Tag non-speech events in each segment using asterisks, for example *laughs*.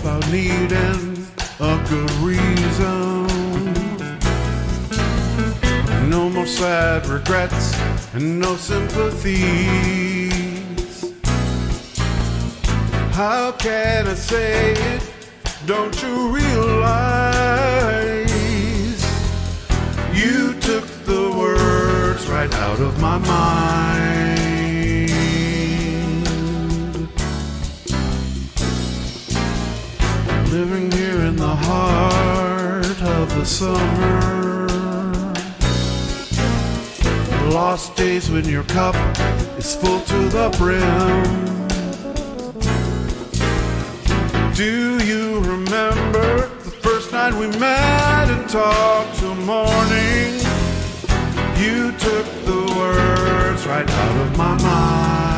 about needing a good reason. No more sad regrets and no sympathies. How can I say it? Don't you realize you took the words right out of my mind? Living here in the heart of the summer. Lost days when your cup is full to the brim. Do you remember the first night we met and talked till morning? You took the words right out of my mind.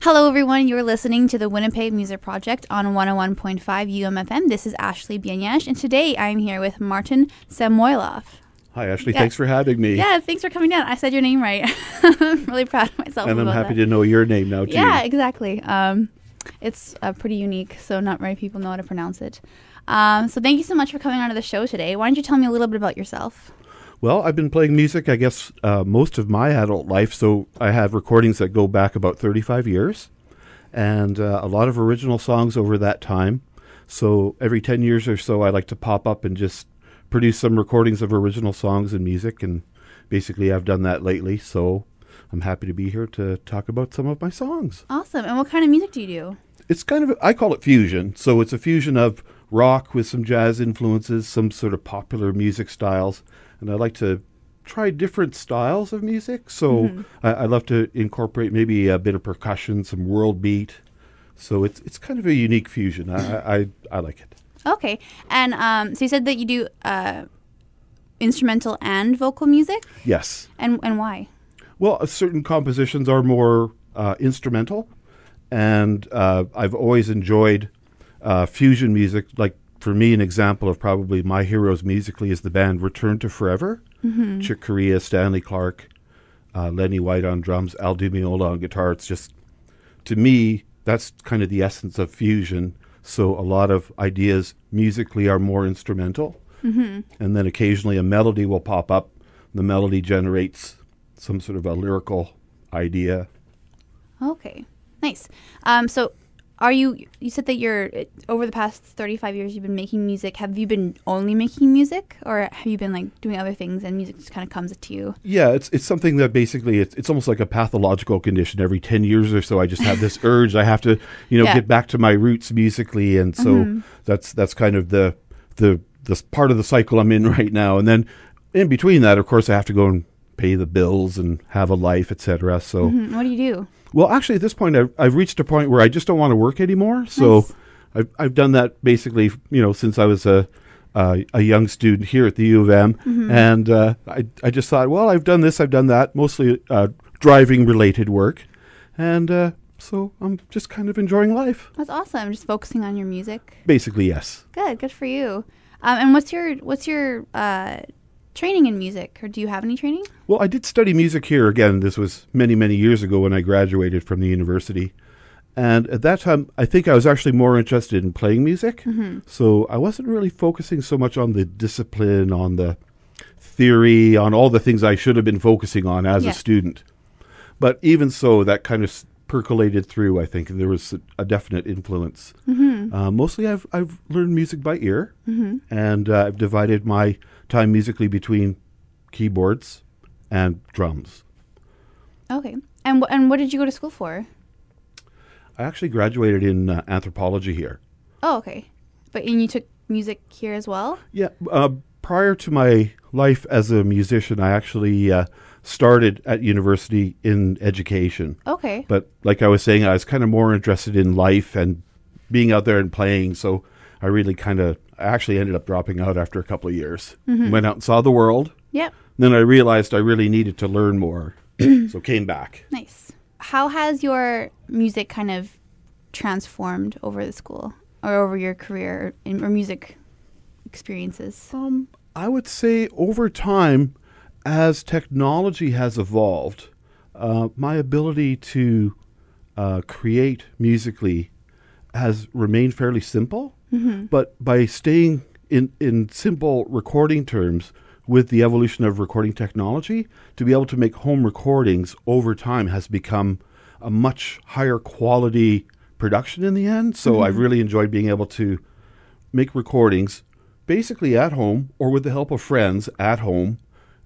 Hello, everyone. You're listening to the Winnipeg Music Project on 101.5 UMFM. This is Ashley Bienyash, and today I'm here with Martin Samoilov. Hi, Ashley. Yeah. Thanks for having me. Yeah, thanks for coming down. I said your name right. *laughs* I'm really proud of myself. and I'm happy that. to know your name now, too. Yeah, exactly. Um, it's uh, pretty unique, so not many people know how to pronounce it. Um, so thank you so much for coming on to the show today. Why don't you tell me a little bit about yourself? Well, I've been playing music, I guess, uh, most of my adult life. So I have recordings that go back about 35 years and uh, a lot of original songs over that time. So every 10 years or so, I like to pop up and just produce some recordings of original songs and music. And basically, I've done that lately. So I'm happy to be here to talk about some of my songs. Awesome. And what kind of music do you do? It's kind of, I call it fusion. So it's a fusion of rock with some jazz influences, some sort of popular music styles, and I like to try different styles of music. So I, I love to incorporate maybe a bit of percussion, some world beat. So it's it's kind of a unique fusion. I I, I like it. Okay. And um, so you said that you do uh, instrumental and vocal music, Yes. and and why? Well, uh, certain compositions are more uh, instrumental, and uh, I've always enjoyed uh, fusion music. Like for me, an example of probably my heroes musically is the band Return to Forever. Chick Corea, Stanley Clarke, uh, Lenny White on drums, Al Di Meola on guitar. It's just to me that's kind of the essence of fusion. So a lot of ideas musically are more instrumental, and then occasionally a melody will pop up. The melody generates some sort of a lyrical idea. Okay. Nice. Um, so are you? You said that you're over the past thirty-five years you've been making music. Have you been only making music, or have you been like doing other things and music just kind of comes to you? Yeah, it's it's something that basically it's it's almost like a pathological condition. Every ten years or so, I just have this *laughs* urge. I have to, you know, Yeah. get back to my roots musically, and so that's that's kind of the the this part of the cycle I'm in *laughs* right now. And then in between that, of course, I have to go and pay the bills and have a life, etc. So, Hmm, What do you do? Well, actually, at this point, I've, I've reached a point where I just don't want to work anymore. So, Nice. I've I've done that basically, you know, since I was a uh, a young student here at the U of M, Mm-hmm. and uh, I I just thought, well, I've done this, I've done that, mostly uh, driving related work, and uh, so I'm just kind of enjoying life. That's awesome. Just focusing on your music. Basically, yes. Good. Good for you. Um, and what's your what's your uh, training in music, or do you have any training? Well, I did study music here again. This was many, many years ago when I graduated from the university. And at that time, I think I was actually more interested in playing music. So I wasn't really focusing so much on the discipline, on the theory, on all the things I should have been focusing on as Yeah. a student. But even so, that kind of percolated through, I think. and There was a, definite influence. Uh, mostly, I've, I've learned music by ear. And uh, I've divided my time musically between keyboards and drums. Okay. And wh- and what did you go to school for? I actually graduated in uh, anthropology here. Oh, okay. But and you took music here as well. Yeah, uh, prior to my life as a musician, I actually uh, started at university in education. Okay. But like I was saying, I was kind of more interested in life and being out there and playing. So I really kind of, actually ended up dropping out after a couple of years. Went out and saw the world. Yep. Then I realized I really needed to learn more. *clears throat* so came back. Nice. How has your music kind of transformed over the school or over your career in, or music experiences? Um, I would say over time, as technology has evolved, uh, my ability to uh, create musically has remained fairly simple. But by staying in, in simple recording terms with the evolution of recording technology, to be able to make home recordings over time has become a much higher quality production in the end. So I've really enjoyed being able to make recordings basically at home or with the help of friends at home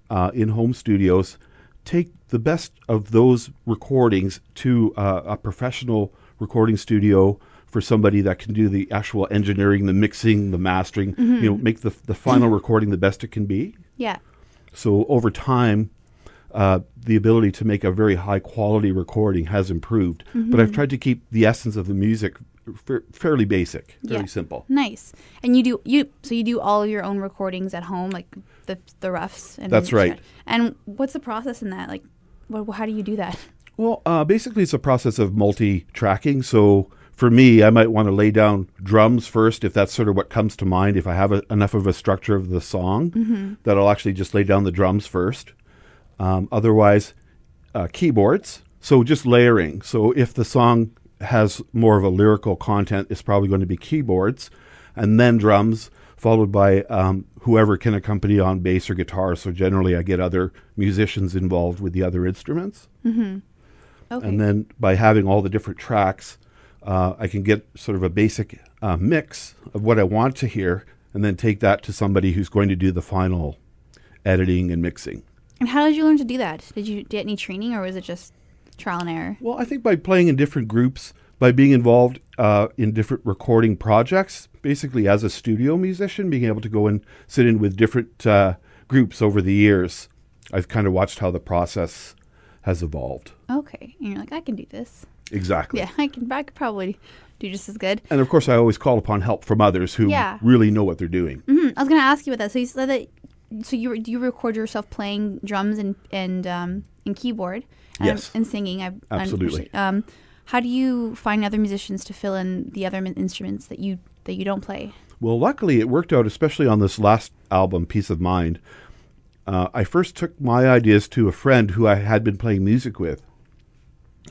uh, in home studios take the best of those recordings to uh, a professional recording studio for somebody that can do the actual engineering the mixing the mastering you know make the, the final recording the best it can be Yeah. so over time, uh, the ability to make a very high quality recording has improved. But I've tried to keep the essence of the music fa- fairly basic, fairly Yeah. simple. Nice. And you do you so you do all of your own recordings at home, like the the roughs. And That's right. And what's the process in that? Like, what, how do you do that? Well, uh, basically, it's a process of multi-tracking. So for me, I might want to lay down drums first, if that's sort of what comes to mind. If I have a, enough of a structure of the song, that I'll actually just lay down the drums first. Um, otherwise, uh, keyboards. So just layering. So if the song has more of a lyrical content, it's probably going to be keyboards, and then drums, followed by um, whoever can accompany on bass or guitar. So generally, I get other musicians involved with the other instruments. Okay. And then by having all the different tracks, uh, I can get sort of a basic uh, mix of what I want to hear, and then take that to somebody who's going to do the final editing and mixing. And how did you learn to do that? Did you get any training, or was it just trial and error? Well, I think by playing in different groups, by being involved uh, in different recording projects, basically as a studio musician, being able to go and sit in with different uh, groups over the years. I've kind of watched how the process has evolved. Okay. And you're like, I can do this. Exactly. Yeah, I can. I could probably do just as good. And of course, I always call upon help from others who Yeah. really know what they're doing. hmm I was going to ask you about that. So you said that. So you do you record yourself playing drums and and um, and keyboard? And, Yes. And singing. I, I Absolutely. Um, how do you find other musicians to fill in the other min- instruments that you that you don't play? Well, luckily, it worked out, especially on this last album, Peace of Mind. Uh, I first took my ideas to a friend who I had been playing music with.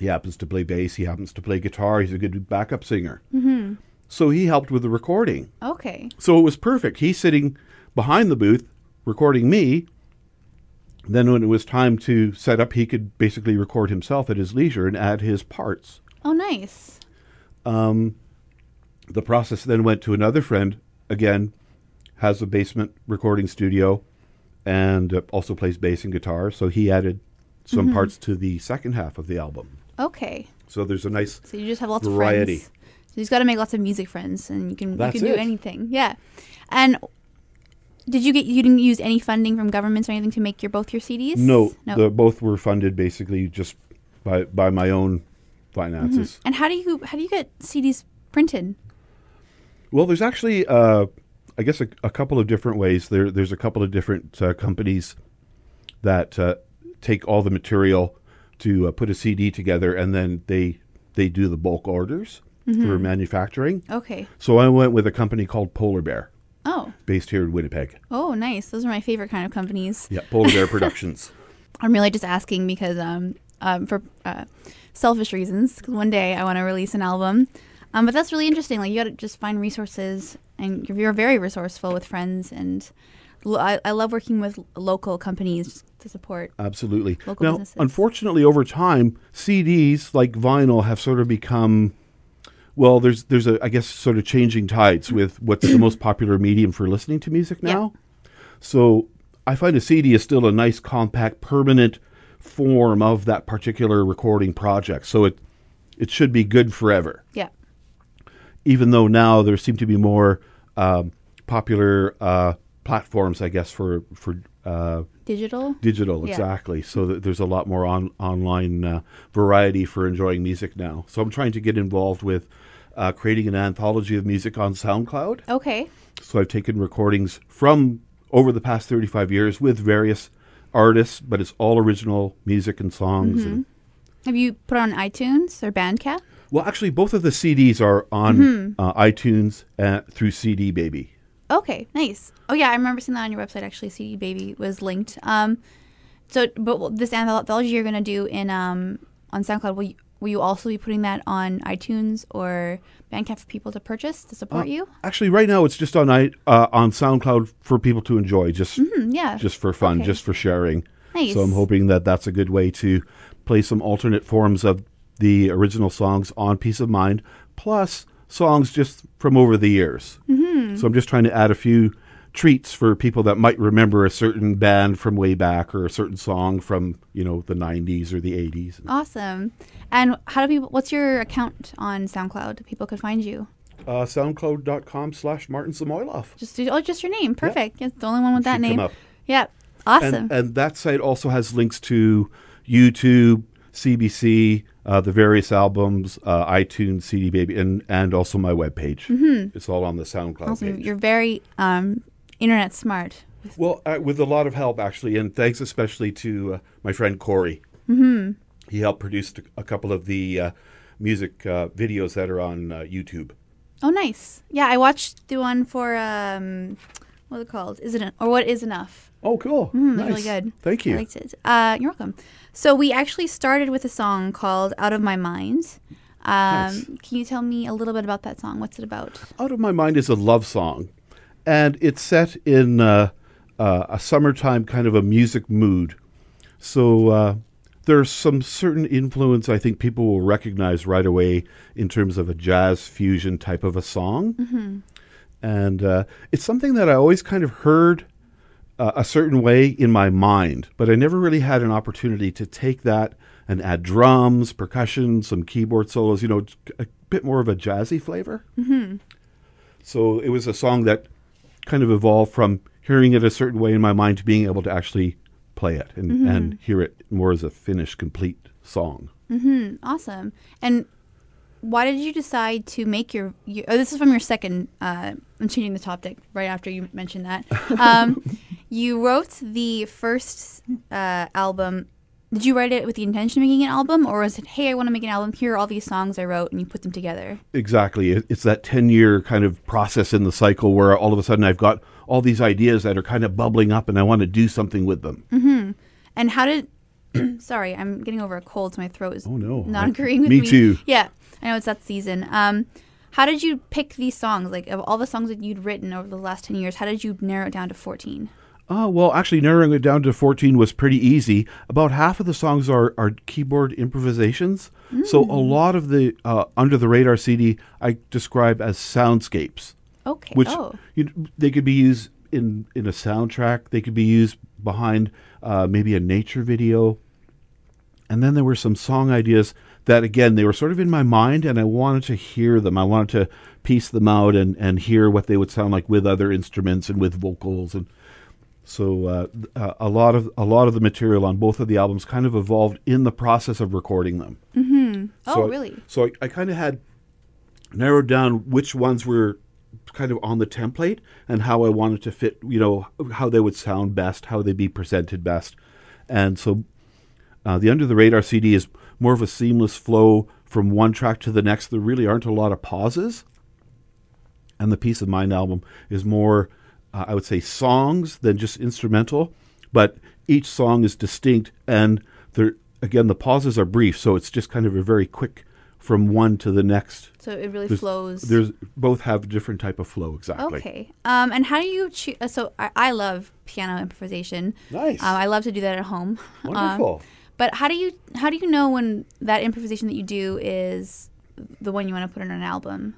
He happens to play bass, he happens to play guitar, he's a good backup singer. Mm-hmm. So he helped with the recording. Okay. So it was perfect. He's sitting behind the booth recording me. Then, when it was time to set up, he could basically record himself at his leisure and add his parts. Oh, nice. The process then went to another friend, again, has a basement recording studio and uh, also plays bass and guitar. So he added some Mm-hmm. parts to the second half of the album. Okay. So there's a nice. So you just have lots Variety. of friends. So you've got to make lots of music friends, and you can That's you can do it. anything. Yeah. And did you get you didn't use any funding from governments or anything to make your both your CDs? No, No. The, both were funded basically just by, by my own finances. and how do you how do you get CDs printed? Well, there's actually, uh, I guess, a, a couple of different ways. There, there's a couple of different uh, companies that uh, take all the material to uh, put a CD together, and then they they do the bulk orders for manufacturing. Okay. So I went with a company called Polar Bear, Oh. based here in Winnipeg. Oh, nice. Those are my favorite kind of companies. Yeah, Polar Bear *laughs* Productions. I'm really just asking because um, um for uh, selfish reasons. 'cause one day I want to release an album, um, but that's really interesting. Like you got to just find resources, and you're, you're very resourceful with friends. And I, I love working with local companies to support. Absolutely. Local now, businesses. unfortunately, over time, CDs like vinyl have sort of become. Well, there's there's a I guess sort of changing tides *clears throat* with what's the most popular medium for listening to music Yeah. now. So I find a CD is still a nice, compact, permanent form of that particular recording project. So it it should be good forever. Yeah. Even though now there seem to be more um, popular uh, platforms, I guess for for uh, Digital. Digital, Yeah. exactly. So there's a lot more on online uh, variety for enjoying music now. So I'm trying to get involved with uh, creating an anthology of music on SoundCloud. Okay. So I've taken recordings from over the past 35 years with various artists, but it's all original music and songs. And, Have you put on iTunes or Bandcamp? well, actually, both of the CDs are on Mm-hmm. uh, iTunes uh, through CD Baby. Okay, nice. Oh yeah, I remember seeing that on your website. Actually, CD Baby was linked. Um, so but this anthology you're gonna do in um on SoundCloud, will you, will you also be putting that on iTunes or Bandcamp for people to purchase to support you? Actually, right now it's just on i uh, on SoundCloud for people to enjoy, just Hmm, yeah. just for fun, Okay. just for sharing. Nice. So I'm hoping that that's a good way to play some alternate forms of the original songs on Peace of Mind, plus songs just from over the years. Mm-hmm. So I'm just trying to add a few treats for people that might remember a certain band from way back or a certain song from you know the 90s or the 80s. Awesome. And how do people? What's your account on SoundCloud? People could find you. Uh, SoundCloud.com slash Martin Samoilov. Just oh, just your name. Perfect. Yeah, the only one with that Should come name. up. Yeah. Awesome. And, and that site also has links to YouTube, CBC, uh, the various albums, uh, iTunes, CD Baby, and, and also my webpage. Mm-hmm. It's all on the SoundCloud awesome. page. You're very um, internet smart. well, uh, with a lot of help, actually, and thanks especially to uh, my friend Corey. Mm-hmm. He helped produce a couple of the uh, music uh, videos that are on uh, YouTube. Oh, nice. Yeah, I watched the one for um, what's it called? Is it en- or what is enough? Oh, cool. Mm, nice. Really good. Thank you. I liked it. Uh, you're welcome. So we actually started with a song called "Out of My Mind." Um, Nice. Can you tell me a little bit about that song? What's it about? Out of My Mind is a love song, and it's set in uh, uh, a summertime kind of a music mood. So uh, there's some certain influence I think people will recognize right away in terms of a jazz fusion type of a song. And uh, it's something that I always kind of heard uh, a certain way in my mind, but I never really had an opportunity to take that and add drums, percussion, some keyboard solos, you know, a, bit more of a jazzy flavor. Mm-hmm. So it was a song that kind of evolved from hearing it a certain way in my mind to being able to actually play it and, and hear it more as a finished, complete song. Mm, awesome. And why did you decide to make your? your oh, this is from your second. Uh, I'm changing the topic right after you mentioned that. *laughs* Um, you wrote the first uh, album. Did you write it with the intention of making an album, or was it, hey, I want to make an album. Here are all these songs I wrote, and you put them together? Exactly. It's that 10 year kind of process in the cycle where all of a sudden I've got all these ideas that are kind of bubbling up and I want to do something with them. And how did? *clears throat* sorry, I'm getting over a cold, so my throat is Oh, no. not I- agreeing with me me. too. Yeah, I know it's that season. Um, how did you pick these songs? Like of all the songs that you'd written over the last ten years, how did you narrow it down to fourteen? Oh, well, actually, narrowing it down to 14 was pretty easy. About half of the songs are, are keyboard improvisations. So a lot of the uh, Under the Radar CD I describe as soundscapes, Okay. which oh. you, they could be used in, in a soundtrack, they could be used behind uh, maybe a nature video. And then there were some song ideas that, again, they were sort of in my mind, and I wanted to hear them. I wanted to piece them out and, and hear what they would sound like with other instruments and with vocals. And so uh, uh, a lot of a lot of the material on both of the albums kind of evolved in the process of recording them. Oh, So I- really? So I, I kind of had narrowed down which ones were kind of on the template and how I wanted to fit, you know, how they would sound best, how they'd be presented best. And so uh, the Under the Radar CD is more of a seamless flow from one track to the next. There really aren't a lot of pauses. And the Peace of Mind album is more, uh, I would say, songs than just instrumental. But each song is distinct, and there again the pauses are brief, so it's just kind of a very quick from one to the next. So it really There's- flows. There's both have a different type of flow exactly. Okay. Um, and how do you choose? Uh, so I, I love piano improvisation. Nice. Um, I love to do that at home. *laughs* Um, Wonderful. but how do you how do you know when that improvisation that you do is the one you want to put in an album?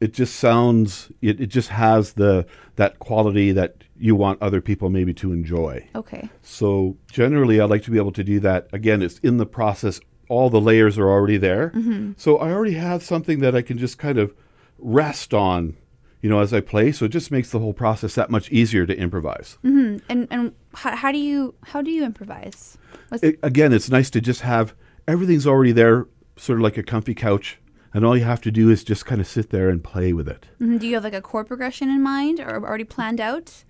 It just sounds it, it just has the that quality that you want other people maybe to enjoy. Okay. So generally, I like to be able to do that. Again, it's in the process. All the layers are already there. So I already have something that I can just kind of rest on, you know, as I play. So it just makes the whole process that much easier to improvise. hmm And and how, how do you how do you improvise? It, again, it's nice to just have everything's already there, sort of like a comfy couch, and all you have to do is just kind of sit there and play with it. mhm, do you have like a chord progression in mind or already planned out?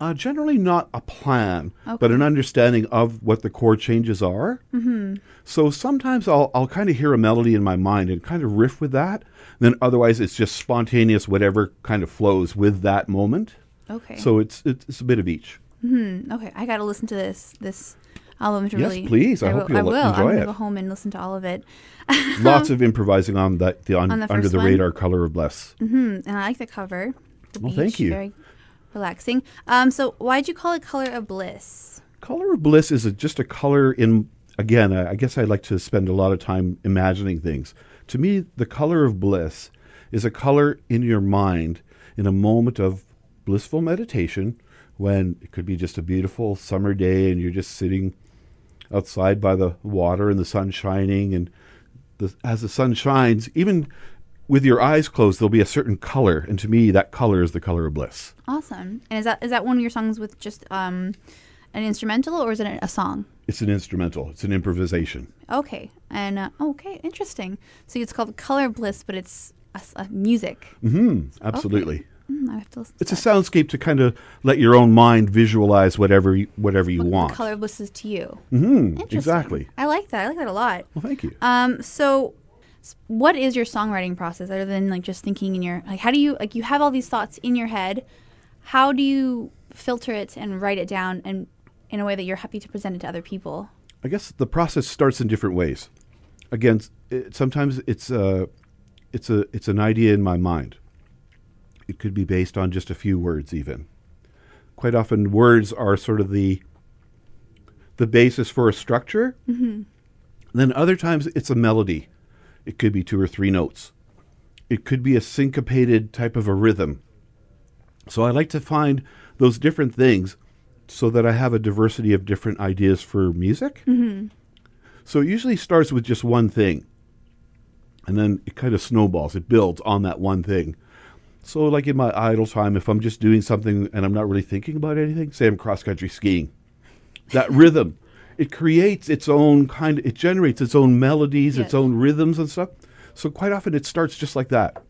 Uh, generally, not a plan, but an understanding of what the chord changes are. Mm-hmm. So sometimes I'll I'll kind of hear a melody in my mind and kind of riff with that. Then otherwise, it's just spontaneous, whatever kind of flows with that moment. Okay. So it's it's, it's a bit of each. Hmm, okay, I got to listen to this this album to Yes, really. please. I hope will, I you'll will. I'm gonna it. go home and listen to all of it. *laughs* Lots of improvising on that the, un, On the under the one? radar color of bliss. hmm And I like the cover. The Well, beach, thank you. Very relaxing. Um, so why'd you call it Color of Bliss? Color of bliss is a, just a color in. Again, I, I guess I like to spend a lot of time imagining things. To me, the color of bliss is a color in your mind in a moment of blissful meditation when it could be just a beautiful summer day and you're just sitting outside by the water and the sun shining and the, as the sun shines even with your eyes closed there'll be a certain color and to me that color is the color of bliss Awesome. And is that is that one of your songs with just um, an instrumental or is it a song? it's an instrumental it's an improvisation Okay. And uh, okay, interesting. So it's called Color Bliss, but it's a, a music. hmm absolutely Mm, I have to listen. It's a that. soundscape to kind of let your own mind visualize whatever you, whatever you What the want. Color is to you. hmm Interesting. Exactly. I like that. I like that a lot. Well, thank you. Um, so s- what is your songwriting process other than like just thinking in your like how do you like you have all these thoughts in your head how do you filter it and write it down and in a way that you're happy to present it to other people I guess the process starts in different ways. Again, s- it, sometimes it's a, it's a, it's an idea in my mind. It could be based on just a few words, even. Quite often, words are sort of the, the basis for a structure. Mm-hmm. Then other times, it's a melody. It could be two or three notes. It could be a syncopated type of a rhythm. So I like to find those different things so that I have a diversity of different ideas for music. So it usually starts with just one thing. and then it kind of snowballs. It builds on that one thing. So, like in my idle time, if I'm just doing something and I'm not really thinking about anything, say I'm cross country skiing, that *laughs* rhythm, it creates its own kind. Of, it generates its own melodies, its own rhythms and stuff. So quite often it starts just like that.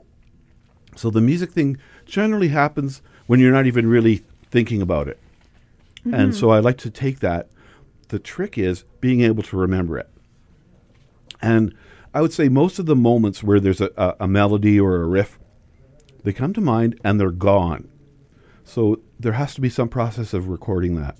So the music thing generally happens when you're not even really thinking about it. And mm-hmm. so I like to take that. The trick is being able to remember it. And I would say most of the moments where there's a, a, a melody or a riff, they come to mind and they're gone. So there has to be some process of recording that.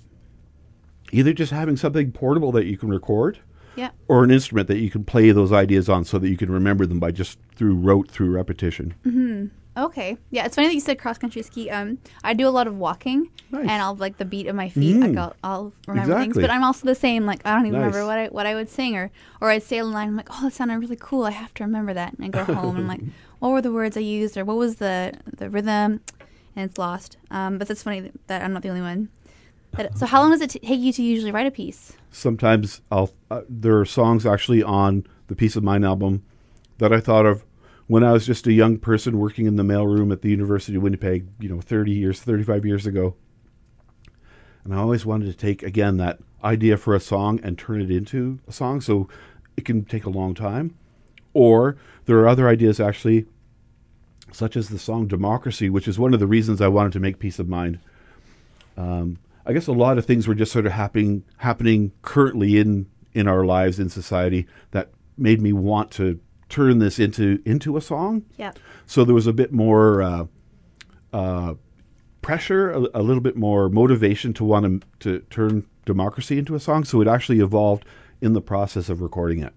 Either just having something portable that you can record, Yeah. or an instrument that you can play those ideas on so that you can remember them by just through rote through repetition. Mm-hmm. Okay. Yeah, it's funny that you said cross country ski. Um, I do a lot of walking, Nice. and I'll like the beat of my feet. Like Mm. I'll, I'll remember things, but I'm also the same. Like I don't even remember what I what I would sing, or or I'd say a line. I'm like, oh, that sounded really cool. I have to remember that, and I go *laughs* home and I'm like, what were the words I used, or what was the the rhythm, and it's lost. Um, but that's funny that I'm not the only one. That, so how long does it t- take you to usually write a piece? Sometimes I'll uh, there are songs actually on the Peace of Mind album that I thought of when I was just a young person working in the mailroom at the University of Winnipeg, you know, 30 years, 35 years ago. And I always wanted to take again that idea for a song and turn it into a song so it can take a long time. Or there are other ideas actually such as the song Democracy, which is one of the reasons I wanted to make Peace of Mind. Um, I guess a lot of things were just sort of happening happening currently in in our lives in society that made me want to turn this into into a song. Yeah. So there was a bit more uh, uh, pressure, a, a little bit more motivation to want to, to turn democracy into a song. So it actually evolved in the process of recording it.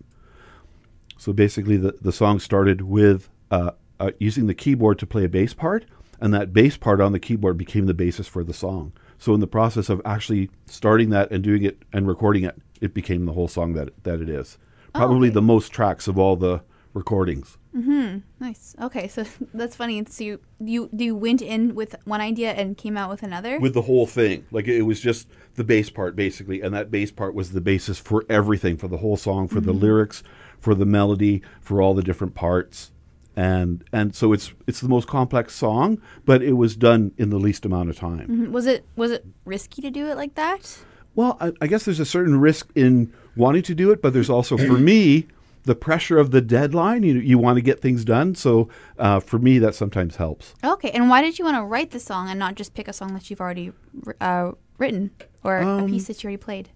So basically, the, the song started with uh, uh, using the keyboard to play a bass part, and that bass part on the keyboard became the basis for the song. So in the process of actually starting that and doing it and recording it, it became the whole song that that it is. Probably okay. the most tracks of all the recordings. Hmm. Nice. Okay, so *laughs* that's funny. So you you you went in with one idea and came out with another. with the whole thing. Like it was just the bass part basically, and that bass part was the basis for everything, for the whole song, for the lyrics, for the melody, for all the different parts. And and so it's it's the most complex song, but it was done in the least amount of time. Mhm. Was it was it risky to do it like that? Well, I, I guess there's a certain risk in wanting to do it, but there's also for *coughs* me the pressure of the deadline. You you want to get things done, so uh, for me that sometimes helps. Okay, and why did you want to write the song and not just pick a song that you've already uh, written or a Um, piece that you already played?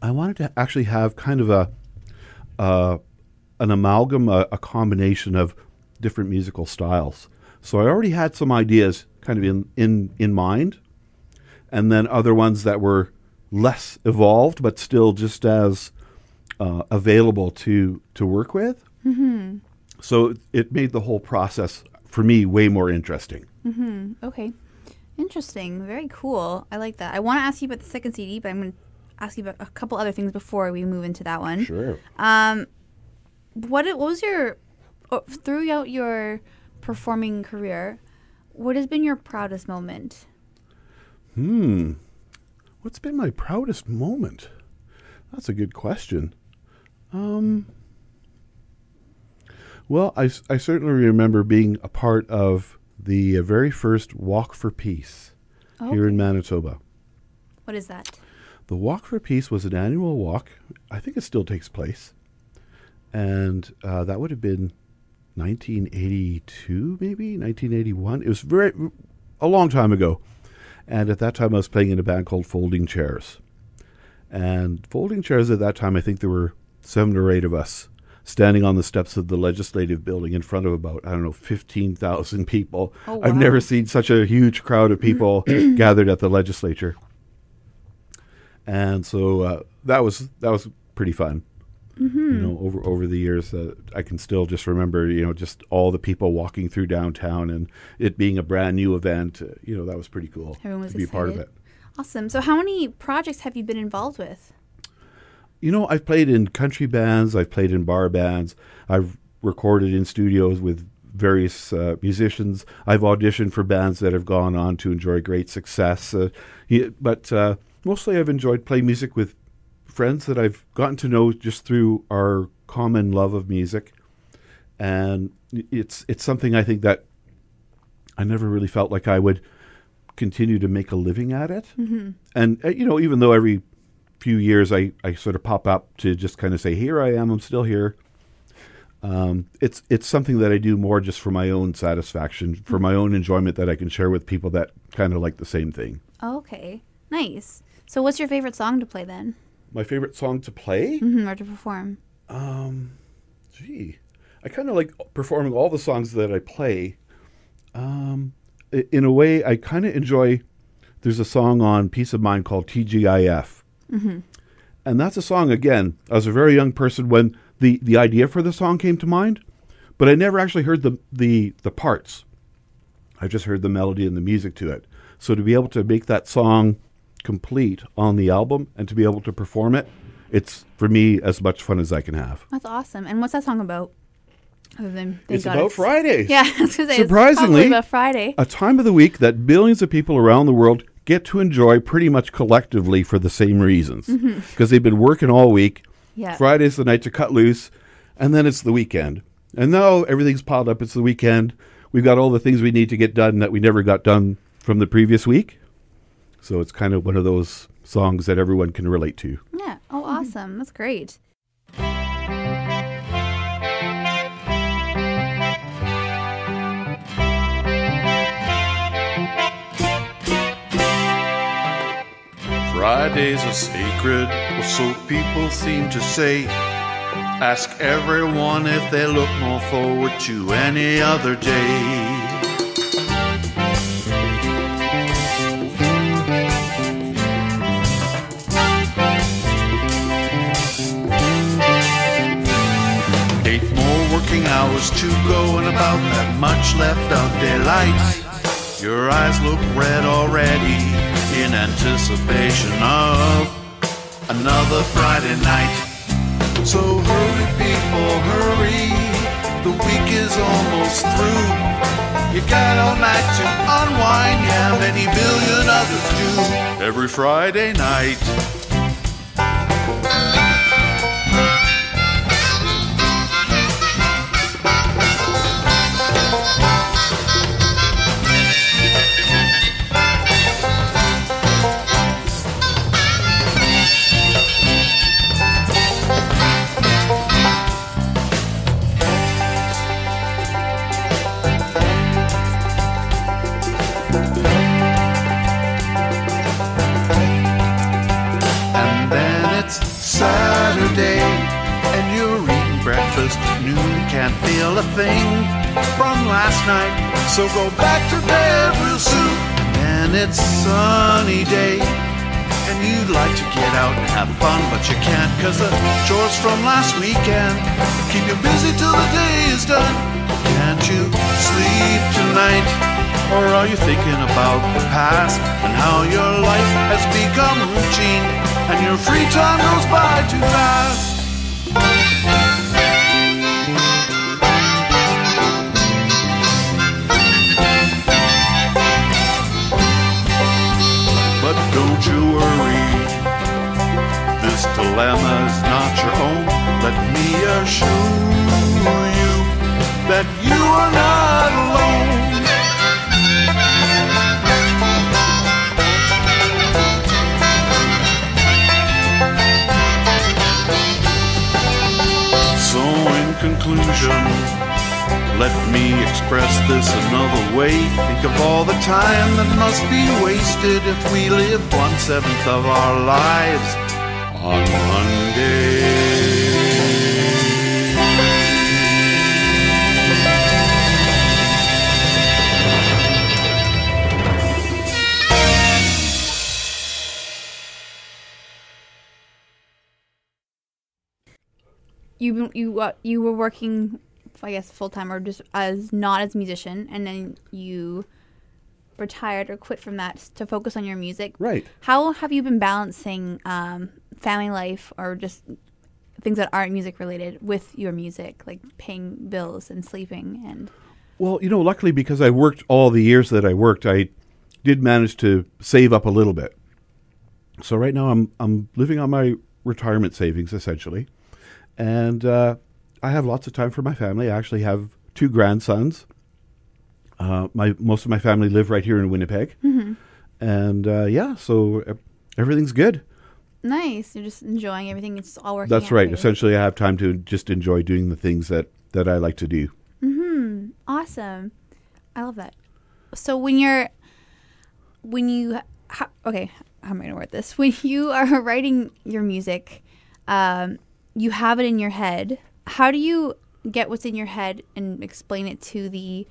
I wanted to actually have kind of a uh, an amalgam, a, a combination of different musical styles. So I already had some ideas kind of in in in mind, and then other ones that were less evolved but still just as uh, available to to work with. Mm-hmm. So it made the whole process for me way more interesting. Okay, interesting. Very cool. I like that. I want to ask you about the second CD, but I'm going to ask you about a couple other things before we move into that one. Sure. Um, what what was your throughout your performing career? What has been your proudest moment? Hmm. What's been my proudest moment? That's a good question. Um. Well, I, I certainly remember being a part of the uh, very first Walk for Peace here in Manitoba. What is that? The Walk for Peace was an annual walk. I think it still takes place. And uh, that would have been 1982, maybe 1981. It was very a long time ago. And at that time, I was playing in a band called Folding Chairs. And Folding Chairs at that time, I think there were seven or eight of us standing on the steps of the legislative building in front of about, I don't know, 15,000 people. Oh, wow. I've never seen such a huge crowd of people *clears throat* gathered at the legislature. And so uh, that was that was pretty fun. Mm-hmm. You know, over over the years, uh, I can still just remember, you know, just all the people walking through downtown and it being a brand new event. Uh, you know, that was pretty cool Everyone was to be part of it. Awesome. So, how many projects have you been involved with? You know, I've played in country bands, I've played in bar bands, I've recorded in studios with various uh, musicians. I've auditioned for bands that have gone on to enjoy great success. Uh, but uh, mostly I've enjoyed playing music with friends that I've gotten to know just through our common love of music. and it's it's something I think that I never really felt like I would continue to make a living at it. Mm-hmm. And uh, you know, even though every few years I, I sort of pop up to just kind of say, "Here I am, I'm still here." Um, it's it's something that I do more just for my own satisfaction, for mm-hmm. my own enjoyment that I can share with people that kind of like the same thing. Okay, nice. So, what's your favorite song to play then? My favorite song to play mm-hmm, or to perform? Um, gee, I kind of like performing all the songs that I play. Um, in a way, I kind of enjoy. There's a song on Peace of Mind called TGIF, mm-hmm. and that's a song. Again, I was a very young person when the the idea for the song came to mind, but I never actually heard the the the parts. I just heard the melody and the music to it. So to be able to make that song complete on the album and to be able to perform it, it's for me as much fun as I can have. That's awesome. And what's that song about? Other than it's about it. Fridays. Yeah, surprisingly, about Friday, a time of the week that billions of people around the world get to enjoy pretty much collectively for the same reasons because mm-hmm. they've been working all week. Yeah, Friday's the night to cut loose, and then it's the weekend. And now everything's piled up. It's the weekend. We've got all the things we need to get done that we never got done from the previous week. So it's kind of one of those songs that everyone can relate to. Yeah. Oh, awesome. That's great. Fridays are sacred, or so people seem to say. Ask everyone if they look more forward to any other day. working hours to go and about that much left of daylight. Your eyes look red already in anticipation of another Friday night. So hurry, people, hurry. The week is almost through. You got all night to unwind, yeah, many billion others do. Every Friday night. So go back to bed real soon. And it's sunny day. And you'd like to get out and have fun, but you can't cause the chores from last weekend keep you busy till the day is done. Can't you sleep tonight? Or are you thinking about the past and how your life has become routine and your free time goes by too fast? Dilemma's not your own. Let me assure you that you are not alone. So, in conclusion, let me express this another way. Think of all the time that must be wasted if we live one seventh of our lives on Monday. you you uh, you were working I guess full time or just as not as a musician, and then you retired or quit from that to focus on your music. Right. How have you been balancing um, family life or just things that aren't music related with your music, like paying bills and sleeping and? Well, you know, luckily because I worked all the years that I worked, I did manage to save up a little bit. So right now I'm I'm living on my retirement savings essentially, and uh, I have lots of time for my family. I actually have two grandsons. Uh, my most of my family live right here in Winnipeg, and uh, yeah, so uh, everything's good. Nice. You're just enjoying everything. It's all working. That's right. Essentially, I have time to just enjoy doing the things that that I like to do. Hmm. Awesome. I love that. So when you're when you how, okay, how am I going to word this? *laughs* When you are writing your music, um, you have it in your head. How do you get what's in your head and explain it to the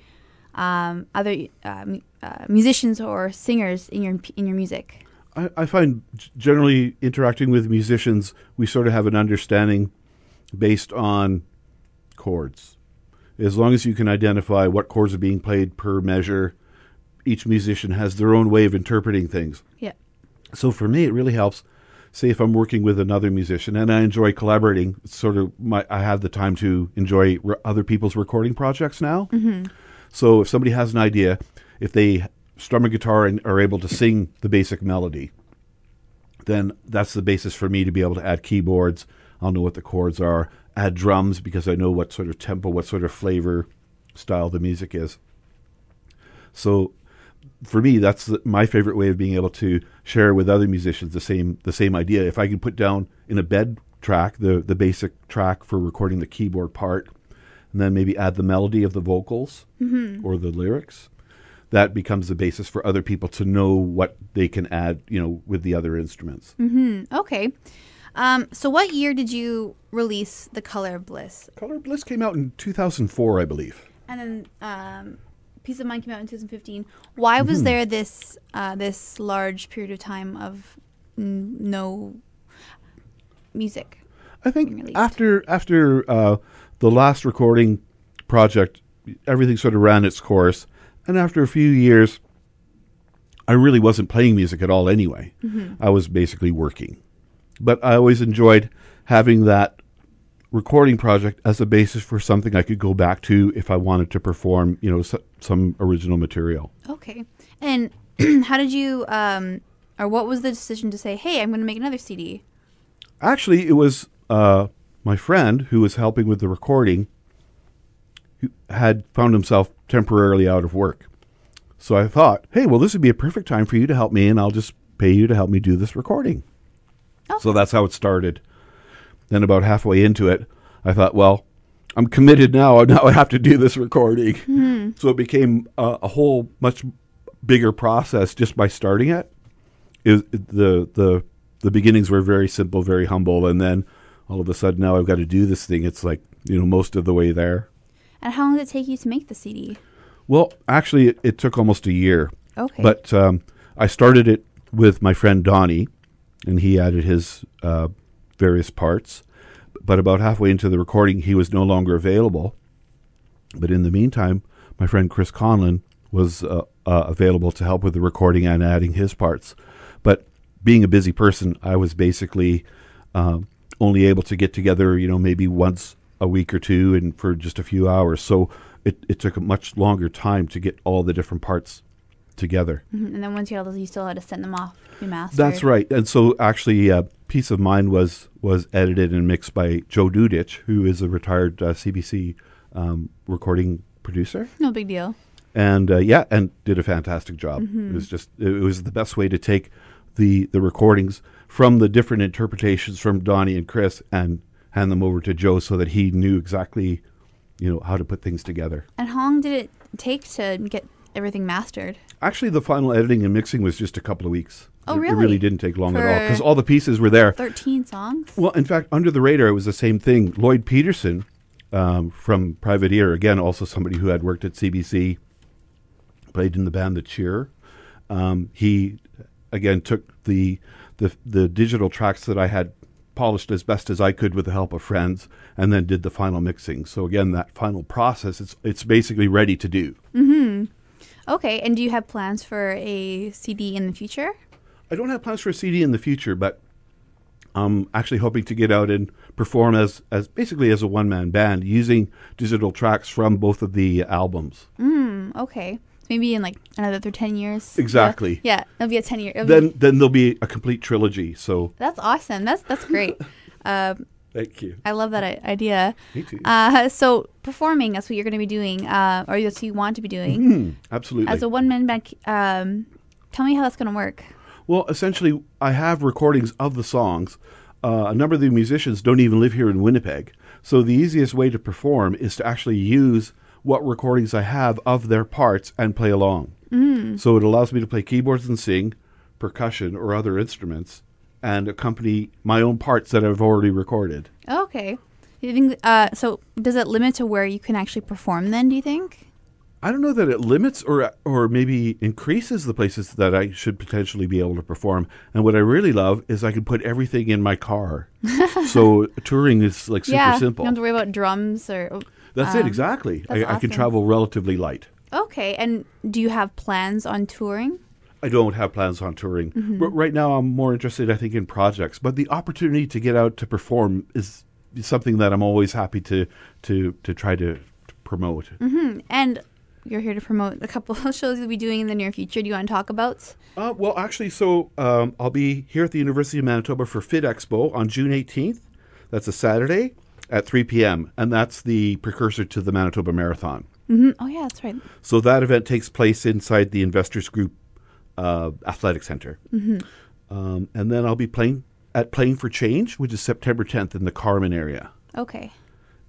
um, other uh, uh, musicians or singers in your in your music? I, I find generally interacting with musicians, we sort of have an understanding based on chords. As long as you can identify what chords are being played per measure, each musician has their own way of interpreting things. Yeah. So for me, it really helps. Say if I'm working with another musician and I enjoy collaborating, it's sort of my I have the time to enjoy re- other people's recording projects now. Mm-hmm. So if somebody has an idea, if they strum a guitar and are able to sing the basic melody, then that's the basis for me to be able to add keyboards. I'll know what the chords are. Add drums because I know what sort of tempo, what sort of flavor style the music is. So for me, that's the, my favorite way of being able to share with other musicians the same the same idea. If I can put down in a bed track the the basic track for recording the keyboard part, and then maybe add the melody of the vocals mm-hmm. or the lyrics, that becomes the basis for other people to know what they can add, you know, with the other instruments. Okay. Um, so what year did you release The Color of Bliss? Color of Bliss came out in 2004, I believe. And then um, Peace of Mind came out in 2015. Why was there this uh, this large period of time of n- no music? I think after after uh, the last recording project, everything sort of ran its course, and after a few years, I really wasn't playing music at all. Anyway, I was basically working, but I always enjoyed having that recording project as a basis for something I could go back to if I wanted to perform, you know, s- some original material. Okay. And *clears throat* how did you um, or what was the decision to say, "Hey, I'm going to make another CD"? Actually, it was uh, my friend who was helping with the recording who had found himself temporarily out of work. So I thought, hey, well, this would be a perfect time for you to help me, and I'll just pay you to help me do this recording. So that's how it started. Then, about halfway into it, I thought, well, I'm committed now. *laughs* Now I have to do this recording. Hmm. So it became a, a whole much bigger process just by starting it. the the the beginnings were very simple, very humble, and then all of a sudden now I've got to do this thing. It's like you know most of the way there. And how long did it take you to make the CD? Well, actually, it, it took almost a year, Okay. but um, I started it with my friend Donnie, and he added his uh, various parts. But about halfway into the recording, he was no longer available. But in the meantime, my friend Chris Conlon was uh, uh, available to help with the recording and adding his parts. But being a busy person, I was basically um, only able to get together, you know, maybe once a week or two, and for just a few hours. So it, it took a much longer time to get all the different parts together. Mhm. and then once you had those, you still had to send them off, be mastered. That's right. And so actually, uh, Peace of Mind was was edited and mixed by Joe Dudich, who is a retired uh, CBC um, recording producer, No big deal. and uh, yeah, and did a fantastic job. It was just it was the best way to take the the recordings from the different interpretations from Donnie and Chris and hand them over to Joe so that he knew exactly, you know, how to put things together. And how long did it take to get everything mastered? Actually, the final editing and mixing was just a couple of weeks. Oh, It- It really? really didn't take long at all because all the pieces were there. 13 songs? Well, in fact, under the radar, it was the same thing. Lloyd Peterson um, from Private Ear, again, also somebody who had worked at CBC, played in the band The Cheer. Um, he again took the, the the digital tracks that I had polished as best as I could with the help of friends, and then did the final mixing. So again, that final process, it's it's basically ready to do. Hmm. Okay, and do you have plans for a CD in the future? I don't have plans for a CD in the future, but I'm actually hoping to get out and perform as, as basically as a one man band using digital tracks from both of the albums. Mm, okay. Maybe in like another 10 years? Exactly. Yeah, yeah it'll be a 10 year. Then be- then there'll be a complete trilogy. So that's awesome. That's that's great. *laughs* um, Thank you. I love that idea. Me too. Uh, so performing, that's what you're going to be doing, uh, or that's what you want to be doing Hmm, absolutely. as a one man band. Um, tell me how that's going to work. Well, essentially, I have recordings of the songs. Uh, a number of the musicians don't even live here in Winnipeg. So the easiest way to perform is to actually use what recordings I have of their parts and play along. Mm. So it allows me to play keyboards and sing, percussion, or other instruments, and accompany my own parts that I've already recorded. Okay. You think, uh, so does it limit to where you can actually perform then, do you think? I don't know that it limits or or maybe increases the places that I should potentially be able to perform. And what I really love is I can put everything in my car. *laughs* so touring is like super yeah. simple. You don't have to worry about drums or. That's it um, exactly. I, that's I can travel relatively light. Okay. And do you have plans on touring? I don't have plans on touring. Mm-hmm. But right now, I'm more interested, I think, in projects. But the opportunity to get out to perform is something that I'm always happy to to to try to, to promote. Mm-hmm. And you're here to promote a couple *laughs* of shows you'll be doing in the near future. Do you want to talk about? Uh, well, actually, so um, I'll be here at the University of Manitoba for Fit Expo on June 18th. That's a Saturday at 3 p.m., and that's the precursor to the Manitoba Marathon. Mm-hmm. Oh, yeah, that's right. So that event takes place inside the Investors Group uh, Athletic Center. Um, and then I'll be playing at Playing for Change, which is September 10th in the Carman area. Okay.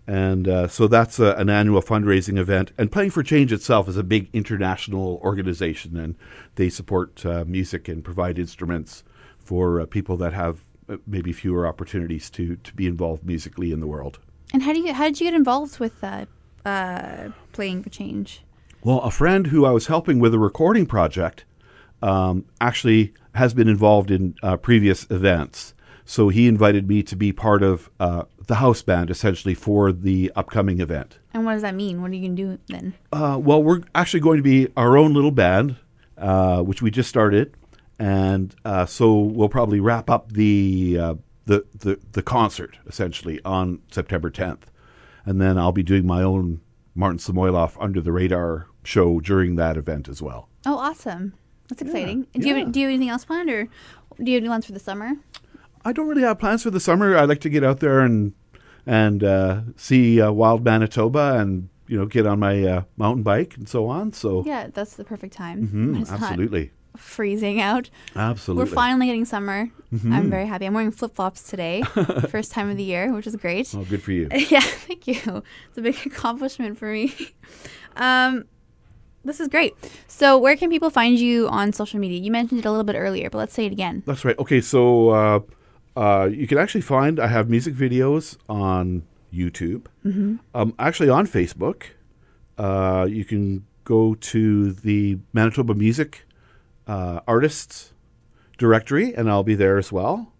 And uh, so that's a, an annual fundraising event. And Playing for Change itself is a big international organization, and they support uh, music and provide instruments for uh, people that have maybe fewer opportunities to, to be involved musically in the world. And how do you how did you get involved with uh, uh, playing for change? Well, a friend who I was helping with a recording project um, actually has been involved in uh, previous events. So he invited me to be part of uh, the house band essentially for the upcoming event. And what does that mean? What are you gonna do then? Uh, well, we're actually going to be our own little band, uh, which we just started, and uh, so we'll probably wrap up the, uh, the the the concert essentially on September 10th, and then I'll be doing my own Martin Samoiloff under the radar show during that event as well. Oh, awesome! That's exciting. do you yeah. have, do you have anything else planned, or do you have any plans for the summer? I don't really have plans for the summer. I like to get out there and and uh, see uh, wild Manitoba and you know get on my uh, mountain bike and so on. So Yeah, that's the perfect time. Mhm, when it's not absolutely, freezing out. absolutely. We're finally getting summer. I'm very happy. I'm wearing flip flops today, *laughs* first time of the year, which is great. Oh, good for you. *laughs* yeah, thank you. It's a big *laughs* accomplishment for me. Um, this is great. So, where can people find you on social media? You mentioned it a little bit earlier, but let's say it again. That's right. Okay, so uh, uh, you can actually find I have music videos on YouTube. Mm-hmm. Um, actually, on Facebook, uh, you can go to the Manitoba Music uh, Artists directory, and I'll be there as well.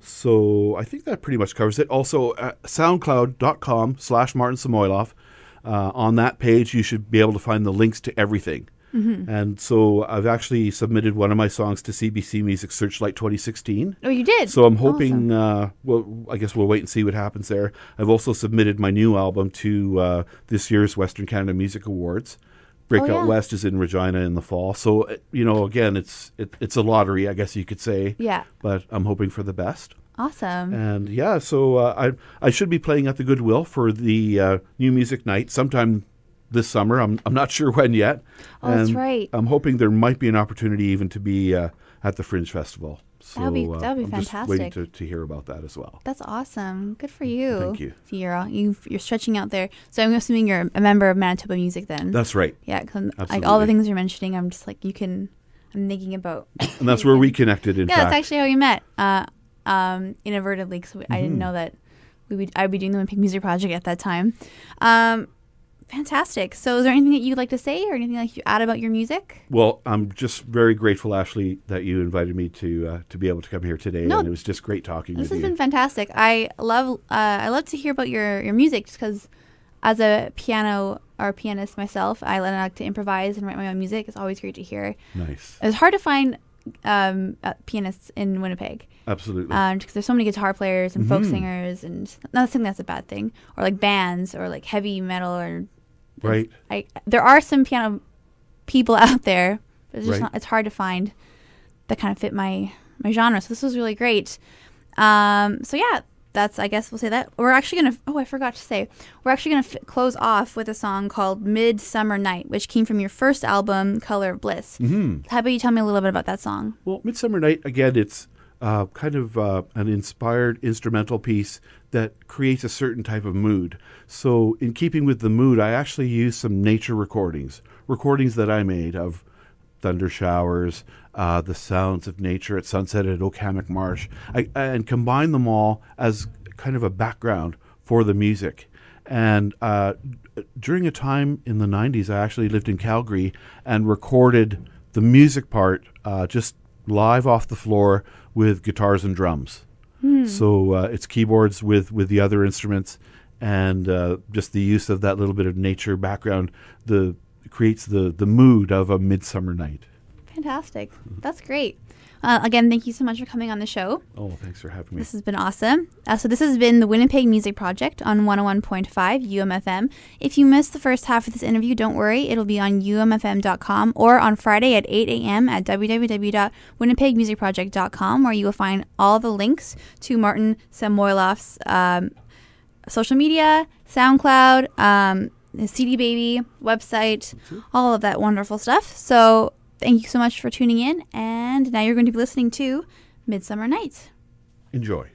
So I think that pretty much covers it. Also, uh, SoundCloud.com slash Martin Samoiloff. Uh, on that page, you should be able to find the links to everything. And so I've actually submitted one of my songs to CBC Music Searchlight 2016. Oh, you did. So I'm hoping. Uh, well, I guess we'll wait and see what happens there. I've also submitted my new album to uh, this year's Western Canada Music Awards. Breakout yeah. West is in Regina in the fall. So uh, you know, again, it's it, it's a lottery, I guess you could say. Yeah. But I'm hoping for the best. Awesome. And yeah, so uh, I I should be playing at the Goodwill for the uh, new music night sometime this summer. I'm I'm not *laughs* sure when yet. Oh, that's right. I'm hoping there might be an opportunity even to be uh, at the Fringe Festival. So That'd be- uh, that'd be I'm just waiting to, to hear about that as well. That's awesome. Good for you. Thank you. So you're all- you you're stretching out there. So I'm assuming you're a member of Manitoba Music then. That's right. yeah, like all the things you're mentioning, I'm just like you can. I'm thinking about. *coughs* And that's where we connected, in yeah, fact. that's actually how we met. Uh, um, inadvertently, because I Mm-hmm. didn't know that we would. I'd be doing the Olympic Music Project at that time. Um, fantastic. So, is there anything that you'd like to say, or anything like you add about your music? well, I'm just very grateful, Ashley, that you invited me to uh, to be able to come here today. No, and it was just great talking to you. This has you. been fantastic. I love. Uh, I love to hear about your your music, just because as a piano or pianist myself, I like to improvise and write my own music. It's always great to hear. nice. It's hard to find um, uh, pianists in Winnipeg. Absolutely. um, because there's so many guitar players and folk Mhm. singers, and not saying that's a bad thing, or like bands, or like heavy metal, or right. I there are some piano people *laughs* out there, but it's just Right. not, it's hard to find that kind of fit my my genre. So this was really great. Um, so yeah, that's I guess we'll say that. We're actually gonna. Oh, I forgot to say. We're actually gonna f- close off with a song called "Midsummer Night," which came from your first album, "Color of Bliss." Mm-hmm. How about you tell me a little bit about that song? Well, Midsummer Night again. It's uh, kind of uh, an inspired instrumental piece that creates a certain type of mood. So, in keeping with the mood, I actually used some nature recordings, recordings that I made of thunder showers, uh, the sounds of nature at sunset at Oak Hammock Marsh, I, and combine them all as kind of a background for the music. And uh, during a time in the 90s, I actually lived in Calgary and recorded the music part uh, just live off the floor with guitars and drums. So uh, it's keyboards with, with the other instruments and uh, just the use of that little bit of nature background the creates the, the mood of a midsummer night. Fantastic. That's great. Uh, again, thank you so much for coming on the show. Oh, thanks for having me. This has been awesome. Uh, so this has been the Winnipeg Music Project on 101.5 UMFM. If you missed the first half of this interview, don't worry. It'll be on umfm.com or on Friday at 8 a.m. at www.winnipegmusicproject.com where you will find all the links to Martin Samoiloff's um, social media, SoundCloud, um, CD Baby website, all of that wonderful stuff. So thank you so much for tuning in. And now you're going to be listening to Midsummer Nights. Enjoy.